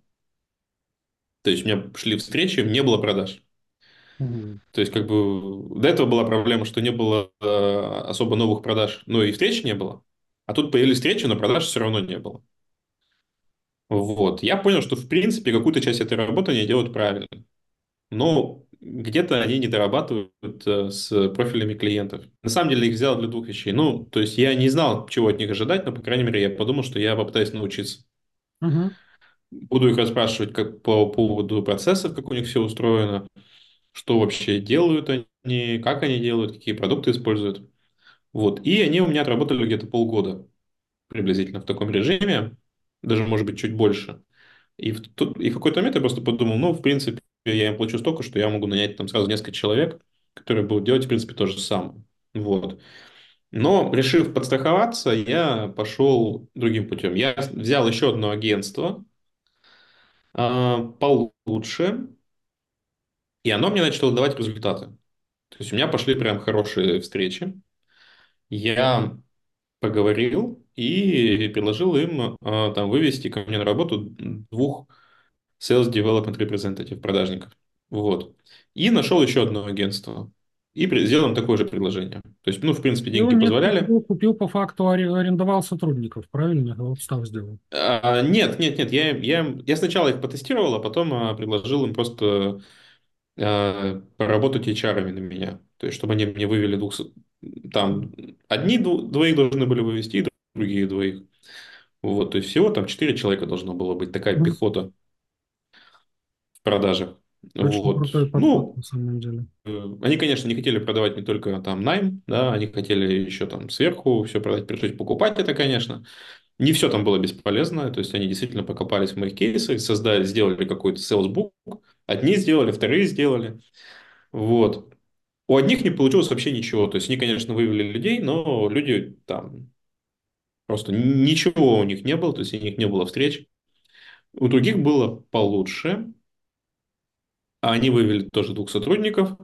То есть у меня шли встречи, не было продаж. Угу. То есть, как бы, до этого была проблема, что не было э, особо новых продаж, но и встреч не было. А тут появились встречи, но продаж все равно не было. Вот. Я понял, что, в принципе, какую-то часть этой работы они делают правильно. Но где-то они не дорабатывают э, с профилями клиентов. На самом деле, их взял для двух вещей. Ну, то есть, я не знал, чего от них ожидать, но, по крайней мере, я подумал, что я попытаюсь научиться. Угу. Буду их расспрашивать как по поводу процессов, как у них все устроено, что вообще делают они, как они делают, какие продукты используют. Вот. И они у меня отработали где-то полгода приблизительно в таком режиме, даже, может быть, чуть больше. И в, тут, и в какой-то момент я просто подумал, ну, в принципе, я им плачу столько, что я могу нанять там сразу несколько человек, которые будут делать, в принципе, то же самое. Вот. Но, решив подстраховаться, я пошел другим путем. Я взял еще одно агентство, получше, и оно мне начало давать результаты. То есть у меня пошли прям хорошие встречи. Я поговорил и предложил им а, там вывести ко мне на работу двух sales development representative продажников. Вот. И нашел еще одно агентство. И сделал им такое же предложение. То есть, ну, в принципе, деньги нет, позволяли. Купил, купил по факту, арендовал сотрудников, правильно? Вот став сделал. А, нет, нет, нет. Я, я, я сначала их потестировал, а потом а, предложил им просто а, поработать HR на меня. То есть, чтобы они мне вывели двух... Там одни двоих должны были вывести, другие двоих. Вот, то есть всего там четыре человека должно было быть, такая пехота в продажах. Очень вот. крутой подход, ну, на самом деле. Э, они, конечно, не хотели продавать не только там найм, да, они хотели еще там сверху все продать, пришлось покупать это, конечно. Не все там было бесполезно, то есть они действительно покопались в моих кейсах, создали, сделали какой-то sales book, одни сделали, вторые сделали. Вот. У одних не получилось вообще ничего. То есть они, конечно, вывели людей, но люди там просто ничего у них не было, то есть у них не было встреч. У других было получше. Они вывели тоже двух сотрудников,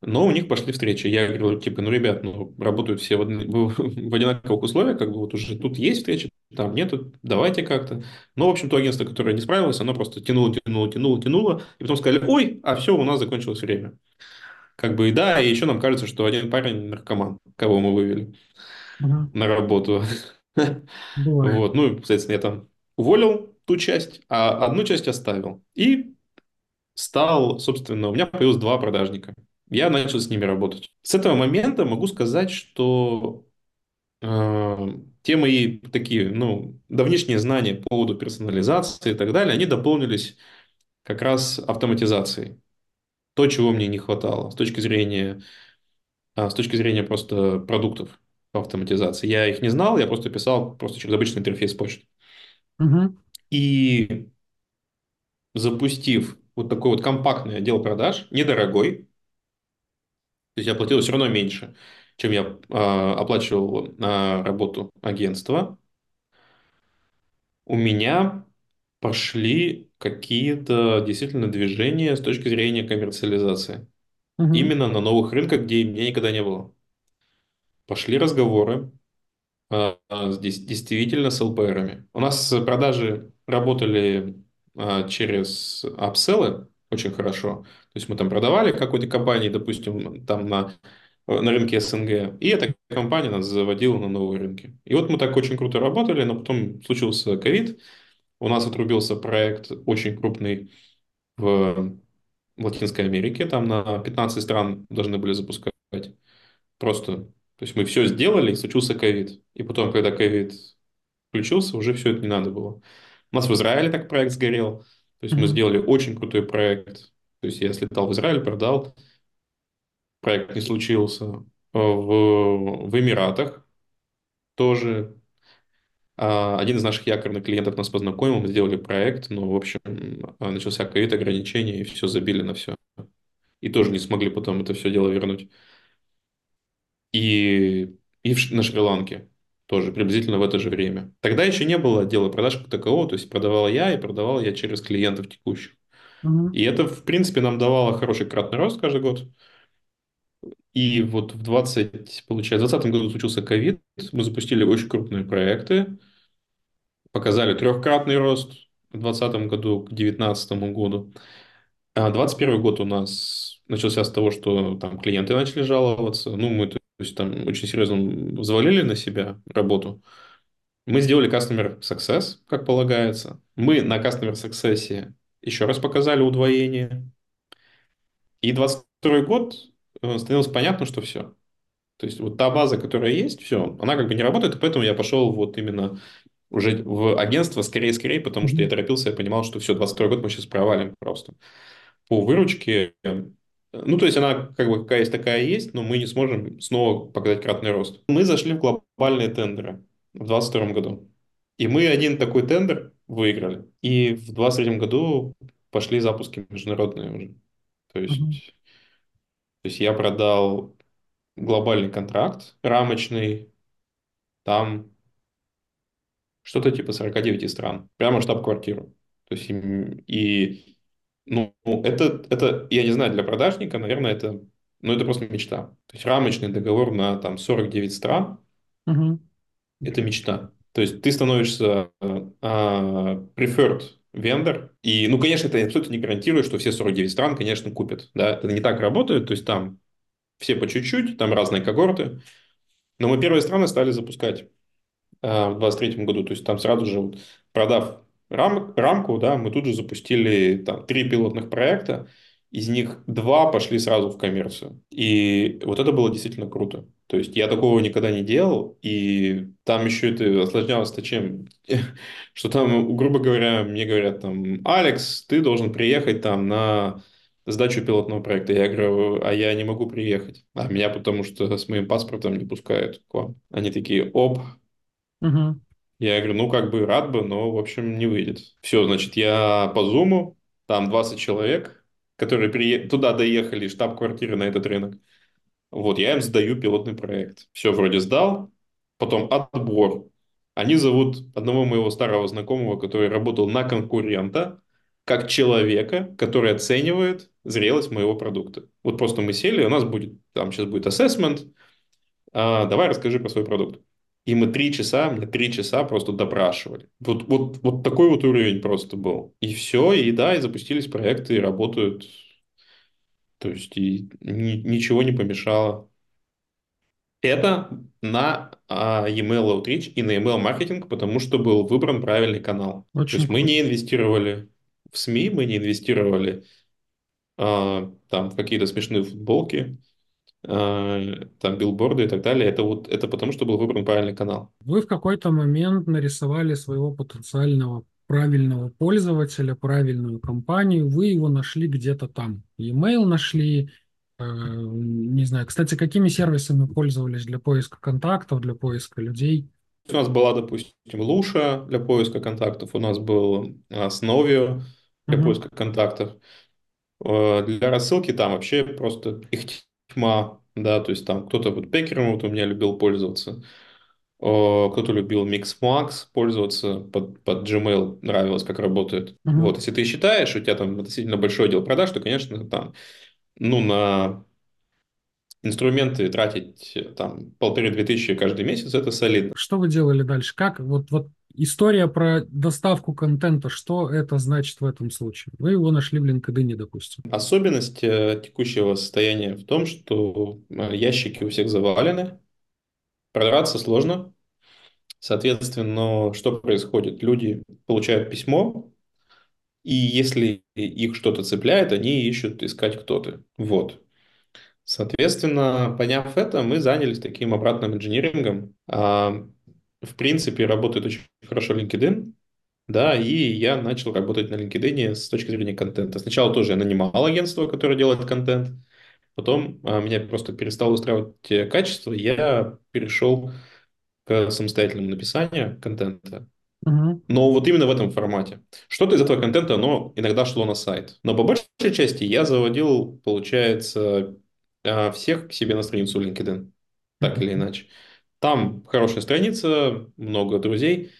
но у них пошли встречи. Я говорю, типа, ну, ребят, ну, работают все в, в одинаковых условиях, как бы вот уже тут есть встречи, там нету, давайте как-то. Но, в общем, то агентство, которое не справилось, оно просто тянуло, тянуло, тянуло, тянуло, и потом сказали, ой, а все, у нас закончилось время. Как бы и да, и еще нам кажется, что один парень наркоман, кого мы вывели Ага. на работу. Бывает. Вот, ну, соответственно, я там уволил ту часть, а одну часть оставил. И стал, собственно, у меня появилось два продажника. Я начал с ними работать. С этого момента могу сказать, что э, те мои такие, ну, давнишние знания по поводу персонализации и так далее, они дополнились как раз автоматизацией. То, чего мне не хватало с точки зрения, а, с точки зрения просто продуктов по автоматизации. Я их не знал, я просто писал просто через обычный интерфейс почты. Угу. И запустив вот такой вот компактный отдел продаж, недорогой, то есть я платил все равно меньше, чем я э, оплачивал на работу агентства, у меня пошли какие-то действительно движения с точки зрения коммерциализации. Угу. Именно на новых рынках, где меня никогда не было. Пошли разговоры э, здесь действительно с ЛПРами. У нас продажи работали э, через апселлы очень хорошо. То есть мы там продавали какой-то компании, допустим, там на на рынке СНГ, и эта компания нас заводила на новые рынки. И вот мы так очень круто работали, но потом случился ковид, у нас отрубился проект очень крупный в Латинской Америке, там на 15 стран должны были запускать. Просто, то есть мы все сделали, и случился ковид. И потом, когда ковид включился, уже все это не надо было. У нас в Израиле так проект сгорел. То есть мы сделали очень крутой проект. То есть я слетал в Израиль, продал, проект не случился. Э, В, в Эмиратах тоже а, один из наших якорных клиентов нас познакомил, мы сделали проект, но, в общем, а, начался ковид, ограничения, и все забили на все. И тоже не смогли потом это все дело вернуть. И, и в на Шри-Ланке тоже приблизительно в это же время. Тогда еще не было отдела продаж как такового, то есть продавал я, и продавал я через клиентов текущих. Мгм. И это, в принципе, нам давало хороший кратный рост каждый год. И вот в 20, получается, в 2020 году случился ковид, мы запустили очень крупные проекты, показали трехкратный рост в 2020 году к 2019 году. А 21 год у нас начался с того, что там клиенты начали жаловаться. Ну, мы то есть, там очень серьезно взвалили на себя работу. Мы сделали Customer Success, как полагается. Мы на Customer Success еще раз показали удвоение. И 22 год э, становилось понятно, что все. То есть вот та база, которая есть, все, она как бы не работает, и поэтому я пошел вот именно уже в агентство скорее-скорее, потому что я торопился, я понимал, что все, 22 год мы сейчас провалим просто. По выручке, ну, то есть она как бы какая есть, такая есть, но мы не сможем снова показать кратный рост. Мы зашли в глобальные тендеры в 22 году. И мы один такой тендер выиграли. И в 23 году пошли запуски международные уже. То есть, то есть я продал глобальный контракт рамочный, там что-то типа 49 стран, прямо штаб-квартиру. То есть, им- и, ну, это, это, я не знаю, для продажника, наверное, это, ну, это просто мечта. То есть, рамочный договор на там 49 стран, Мгм. это мечта. То есть, ты становишься а, preferred vendor, и, ну, конечно, это абсолютно не гарантирует, что все 49 стран, конечно, купят, да, это не так работает, то есть, там все по чуть-чуть, там разные когорты, но мы первые страны стали запускать. а, в двадцать третьем году. То есть там сразу же, вот, продав рам- рамку, да, мы тут же запустили там три пилотных проекта, из них два пошли сразу в коммерцию. И вот это было действительно круто. То есть я такого никогда не делал, и там еще это осложнялось-то чем? Что там, грубо говоря, мне говорят там, Алекс, ты должен приехать там на сдачу пилотного проекта. Я говорю, а я не могу приехать. А меня потому что с моим паспортом не пускают к вам. Они такие, оп, Мгм. Я говорю, ну, как бы рад бы, но, в общем, не выйдет. Все, значит, я по Зуму, там 20 человек, которые прие... туда доехали, штаб-квартиры на этот рынок. Вот, я им сдаю пилотный проект. Все вроде сдал, потом отбор. Они зовут одного моего старого знакомого, который работал на конкурента, как человека, который оценивает зрелость моего продукта. Вот просто мы сели, у нас будет, там сейчас будет ассессмент, а, давай расскажи про свой продукт. И мы три часа, мне три часа просто допрашивали. Вот, вот, вот такой вот уровень просто был. И все, и да, и запустились проекты, и работают. То есть и ни- ничего не помешало. Это на а, email outreach и на email маркетинг, потому что был выбран правильный канал. То Очень есть мы не инвестировали в СМИ, мы не инвестировали а, там в какие-то смешные футболки, там билборды и так далее. Это вот это потому, что был выбран правильный канал. Вы в какой-то момент нарисовали своего потенциального правильного пользователя, правильную компанию, вы его нашли где-то там. E-mail нашли, э, не знаю. Кстати, какими сервисами пользовались для поиска контактов, для поиска людей? У нас была, допустим, Луша для поиска контактов, у нас был а, Сновио для Мгм. поиска контактов. Э, Для рассылки там вообще просто их тьма, да, то есть там кто-то вот Пекером вот у меня любил пользоваться, О, кто-то любил Mixmax пользоваться, под, под Gmail нравилось, как работает. Вот, если ты считаешь, у тебя там относительно большой отдел продаж, то, конечно, там, ну, на инструменты тратить э, там полторы-две тысячи каждый месяц, это солидно. Что вы делали дальше? Как вот, вот история про доставку контента, что это значит в этом случае? Вы его нашли в LinkedIn, допустим. Особенность э, текущего состояния в том, что э, ящики у всех завалены, продраться сложно. Соответственно, что происходит? Люди получают письмо, и если их что-то цепляет, они ищут искать кто то Вот. Соответственно, поняв это, мы занялись таким обратным инжинирингом. В принципе, работает очень хорошо LinkedIn, да, и я начал работать на LinkedIn с точки зрения контента. Сначала тоже я нанимал агентство, которое делает контент, потом а, меня просто перестало устраивать качество, я перешел к самостоятельному написанию контента. Угу. Но вот именно в этом формате. Что-то из этого контента, оно иногда шло на сайт. Но по большей части я заводил, получается, а, всех к себе на страницу LinkedIn. Так или иначе. Там хорошая страница, много друзей.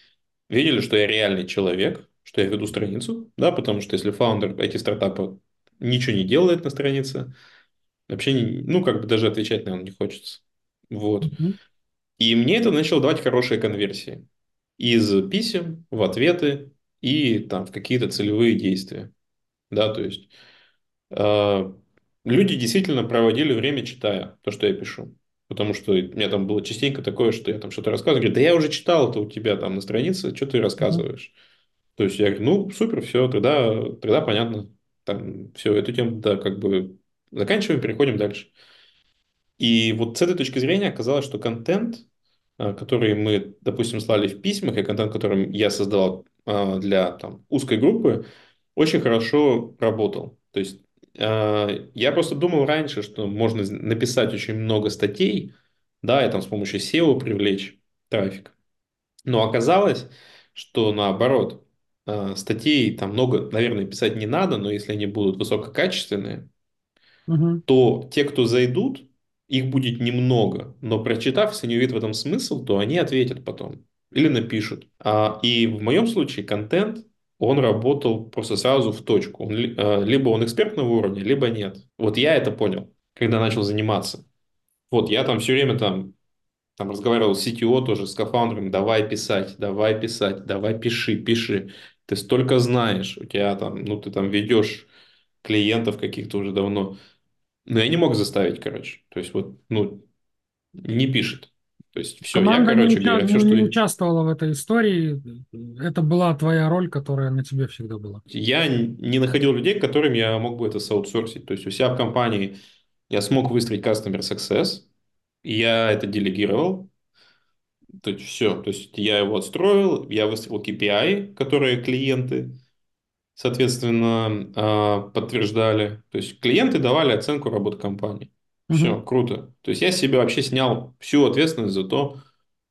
Видели, что я реальный человек, что я веду страницу, да, потому что если фаундер IT-стартапа ничего не делает на странице, вообще, не, ну, как бы даже отвечать, наверное, не хочется. Вот. Угу. И мне это начало давать хорошие конверсии из писем в ответы и там в какие-то целевые действия. Да, то есть э, люди действительно проводили время, читая то, что я пишу. Потому что у меня там было частенько такое, что я там что-то рассказываю. Говорит, да я уже читал это у тебя там на странице, что ты рассказываешь? Mm-hmm. То есть я говорю, ну, супер, все, тогда, тогда понятно. Там, все, эту тему, да, как бы заканчиваем, переходим дальше. И вот с этой точки зрения оказалось, что контент, а, который мы, допустим, слали в письмах, и контент, который я создавал а, для там, узкой группы, очень хорошо работал. То есть я просто думал раньше, что можно написать очень много статей, да, и там с помощью SEO привлечь трафик. Но оказалось, что наоборот, статей там много, наверное, писать не надо, но если они будут высококачественные, угу. то те, кто зайдут, их будет немного, но прочитав, если они увидят в этом смысл, то они ответят потом или напишут. А, и в моем случае контент, он работал просто сразу в точку. А, либо он экспертного уровня, либо нет. Вот я это понял, когда начал заниматься. Вот я там все время там, там разговаривал с CTO тоже, с кофаундером, давай писать, давай писать, давай пиши, пиши. Ты столько знаешь, у тебя там, ну ты там ведешь клиентов каких-то уже давно. Но я не мог заставить, короче. То есть вот, ну, не пишет. То есть все, Команда я, короче не, говоря, все, что... не участвовала в этой истории. Это была твоя роль, которая на тебе всегда была. Я не находил людей, которым я мог бы это саутсорсить. То есть у себя в компании я смог выстроить customer success, и я это делегировал. То есть все, то есть я его отстроил, я выстроил KPI, которые клиенты соответственно, а, подтверждали. То есть клиенты давали оценку работы компании. Все, угу. круто. То есть я себе вообще снял всю ответственность за то,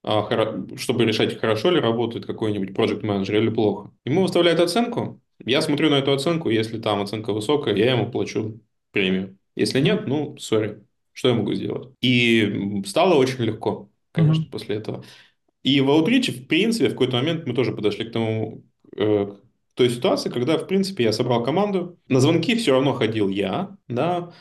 а, чтобы решать, хорошо ли работает какой-нибудь проект менеджер или плохо. Ему выставляют оценку, я смотрю на эту оценку, если там оценка высокая, я ему плачу премию. Если нет, ну, сори, что я могу сделать? И стало очень легко, конечно, mm после этого. И в Outreach, в принципе, в какой-то момент мы тоже подошли к тому, э, той ситуации, когда, в принципе, я собрал команду, на звонки все равно ходил я, да,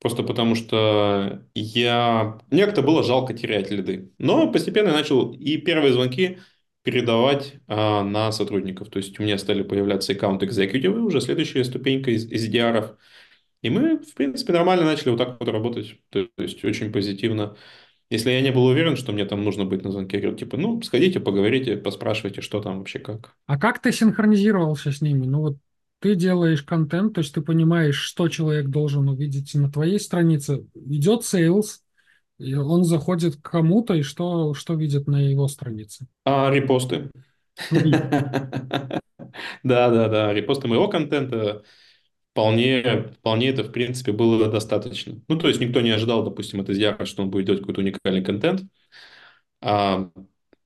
просто потому что я... Мне как-то было жалко терять лиды. Но постепенно я начал и первые звонки передавать а, на сотрудников. То есть у меня стали появляться аккаунт экзекутивы, уже следующая ступенька из, из DDR. И мы, в принципе, нормально начали вот так вот работать. То есть очень позитивно. Если я не был уверен, что мне там нужно быть на звонке, я говорю, типа, ну, сходите, поговорите, поспрашивайте, что там вообще как. А как ты синхронизировался с ними? Ну, вот ты делаешь контент, то есть ты понимаешь, что человек должен увидеть на твоей странице. Идет sales, и он заходит к кому-то, и что, что видит на его странице? А, репосты. Да, да, да, репосты моего контента вполне, вполне это, в принципе, было достаточно. Ну, то есть, никто не ожидал, допустим, от Изяра, что он будет делать какой-то уникальный контент. А,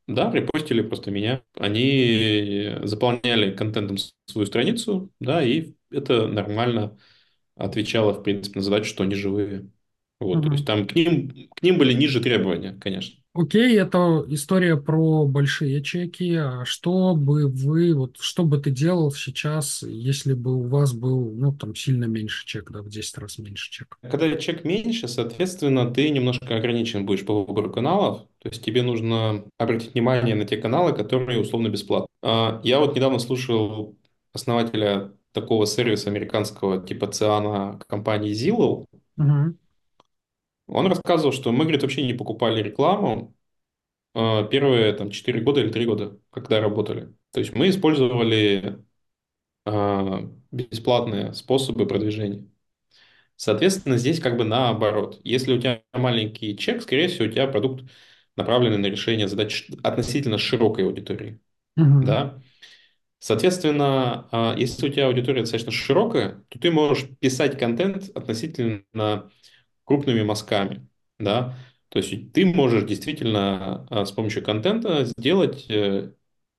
да, репостили просто меня. Они заполняли контентом свою страницу, да, и это нормально отвечало, в принципе, на задачу, что они живые. Вот, угу. то есть там к ним, к ним были ниже требования, конечно. Окей, это история про большие чеки. А что бы вы, вот что бы ты делал сейчас, если бы у вас был, ну, там, сильно меньше чек, да, в 10 раз меньше чек? Когда чек меньше, соответственно, ты немножко ограничен будешь по выбору каналов. То есть тебе нужно обратить внимание на те каналы, которые условно бесплатны. А, Я вот недавно слушал основателя такого сервиса американского типа Циана компании Zillow. Мгм. Он рассказывал, что мы, говорит, вообще не покупали рекламу а, первые там 4 года или 3 года, когда работали. То есть мы использовали а, бесплатные способы продвижения. Соответственно, здесь как бы наоборот. Если у тебя маленький чек, скорее всего, у тебя продукт направленный на решение задач относительно широкой аудитории. Мгм. Да? Соответственно, а, если у тебя аудитория достаточно широкая, то ты можешь писать контент относительно крупными мазками. Да? То есть ты можешь действительно а, с помощью контента сделать э,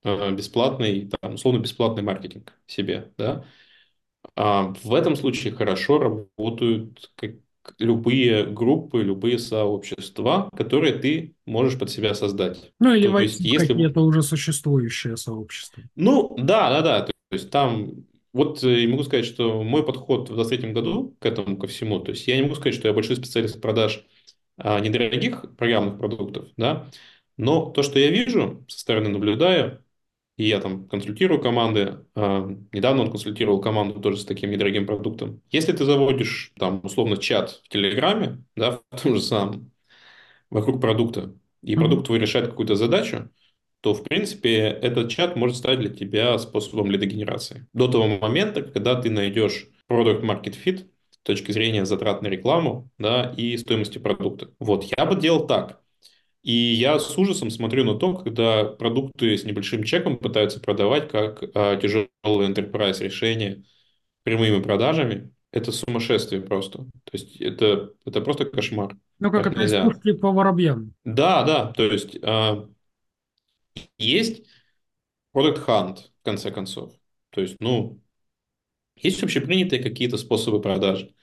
э, бесплатный, там, условно бесплатный маркетинг себе. Да? А, В этом случае хорошо работают любые группы, любые сообщества, которые ты можешь под себя создать. Ну, или То есть, если... какие-то уже существующие сообщества. Ну, да, да, да. То есть, там... Вот э, я могу сказать, что мой подход в 2023 году к этому, ко всему, то есть я не могу сказать, что я большой специалист продаж а, недорогих программных продуктов, да, но то, что я вижу, со стороны наблюдая, и я там консультирую команды. а, Недавно он консультировал команду тоже с таким недорогим продуктом. Если ты заводишь там условно чат в Телеграме, да, в том же самом, вокруг продукта, и продукт твой решает какую-то задачу, то, в принципе, этот чат может стать для тебя способом лидогенерации. До того момента, когда ты найдешь product market fit с точки зрения затрат на рекламу да, и стоимости продукта. Вот, я бы делал так. И я с ужасом смотрю на то, когда продукты с небольшим чеком пытаются продавать как а, тяжелые enterprise решения прямыми продажами. Это сумасшествие просто. То есть это, это просто кошмар. Ну, как Так это из нельзя. пушки по воробьям. Да, да, то есть а, есть Product Hunt, в конце концов. То есть, ну, есть общепринятые какие-то способы продажи.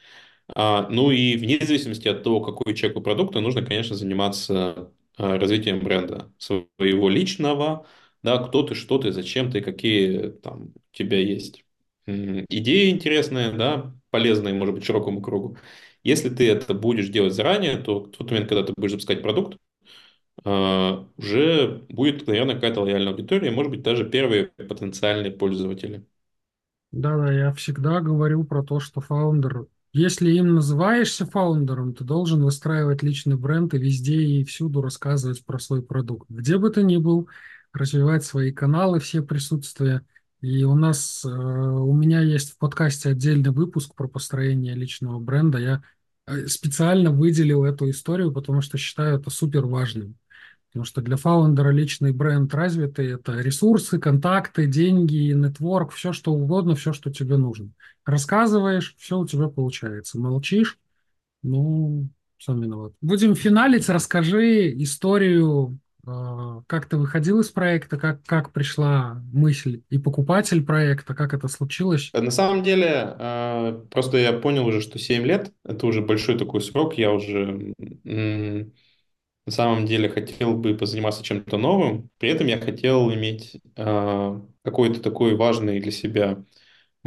А, ну и вне зависимости от того, какой чек у продукта, нужно, конечно, заниматься развитием бренда своего личного, да, кто ты, что ты, зачем ты, какие там у тебя есть идеи интересные, да, полезные, может быть, широкому кругу. Если ты это будешь делать заранее, то в тот момент, когда ты будешь запускать продукт, а, уже будет, наверное, какая-то лояльная аудитория, может быть, даже первые потенциальные пользователи. Да-да, я всегда говорю про то, что фаундер, если им называешься фаундером, ты должен выстраивать личный бренд и везде и всюду рассказывать про свой продукт. Где бы ты ни был, развивать свои каналы, все присутствия. И у нас, э, у меня есть в подкасте отдельный выпуск про построение личного бренда. Я э, специально выделил эту историю, потому что считаю это супер важным. Потому что для фаундера личный бренд развитый– это ресурсы, контакты, деньги, нетворк, все что угодно, все, что тебе нужно. Рассказываешь, все у тебя получается. Молчишь, ну, сам виноват. Будем финалить. Расскажи историю, э, как ты выходил из проекта, как, как пришла мысль и покупатель проекта, как это случилось. На самом деле, э, просто я понял уже, что 7 лет– это уже большой такой срок, я уже на самом деле хотел бы позаниматься чем-то новым, при этом я хотел иметь э, какой-то такой важный для себя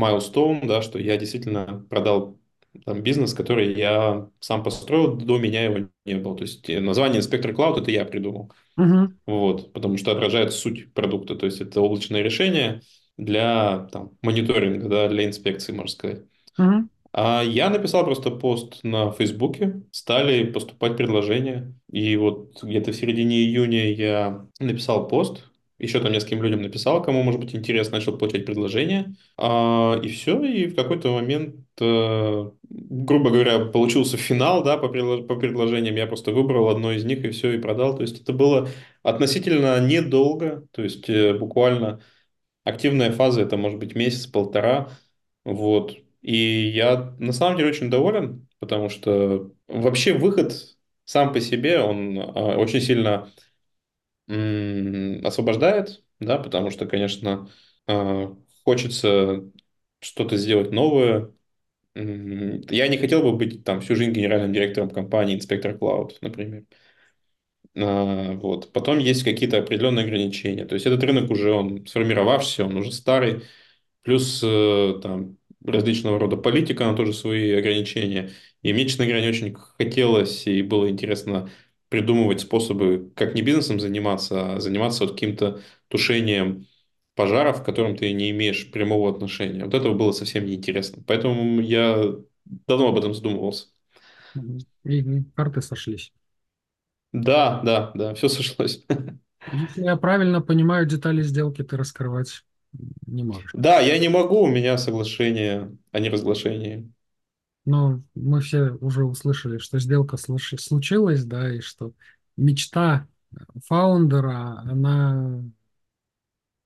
milestone, да, что я действительно продал там, бизнес, который я сам построил, до меня его не было. То есть э, название Inspector Cloud это я придумал. Мгм, Вот, потому что отражает суть продукта. То есть это облачное решение для там, мониторинга, да, для инспекции, можно сказать. мгм, А я написал просто пост на Фейсбуке, стали поступать предложения. И вот где-то в середине июня я написал пост, еще там нескольким людям написал, кому может быть интересно, начал получать предложения. А, и все, и в какой-то момент, э, грубо говоря, получился финал, да, по, предло- по предложениям. Я просто выбрал одно из них и все, и продал. То есть это было относительно недолго, то есть э, буквально Активная фаза это может быть месяц-полтора. Вот. И я на самом деле очень доволен, потому что вообще выход сам по себе, он а, очень сильно м, освобождает, да, потому что, конечно, а, хочется что-то сделать новое. Я не хотел бы быть там всю жизнь генеральным директором компании Inspector Cloud, например. А, Вот. Потом есть какие-то определенные ограничения. То есть этот рынок уже он сформировавшийся, он уже старый. Плюс э, там различного рода политика, она тоже свои ограничения. И мне, честно говоря, не очень хотелось и было интересно придумывать способы, как не бизнесом заниматься, а заниматься вот каким-то тушением пожаров, к которым ты не имеешь прямого отношения. Вот этого было совсем неинтересно. Поэтому я давно об этом задумывался. И карты сошлись. Да, да, да, все сошлось. Если я правильно понимаю, детали сделки ты раскрывать не можешь. Да, я не могу, у меня соглашение о неразглашении. Но мы все уже услышали, что сделка случилась, да, и что мечта фаундера, она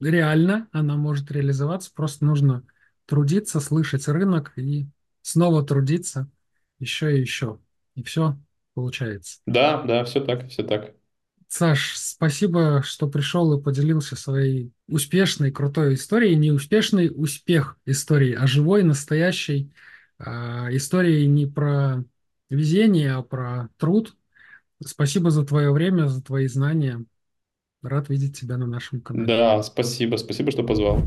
реальна, она может реализоваться, просто нужно трудиться, слышать рынок и снова трудиться еще и еще. И все получается. Да, да, все так, все так. Саш, спасибо, что пришел и поделился своей успешной, крутой историей. Не успешный успех истории, а живой, настоящей а, историей не про везение, а про труд. Спасибо за твое время, за твои знания. Рад видеть тебя на нашем канале. Да, спасибо, спасибо, что позвал.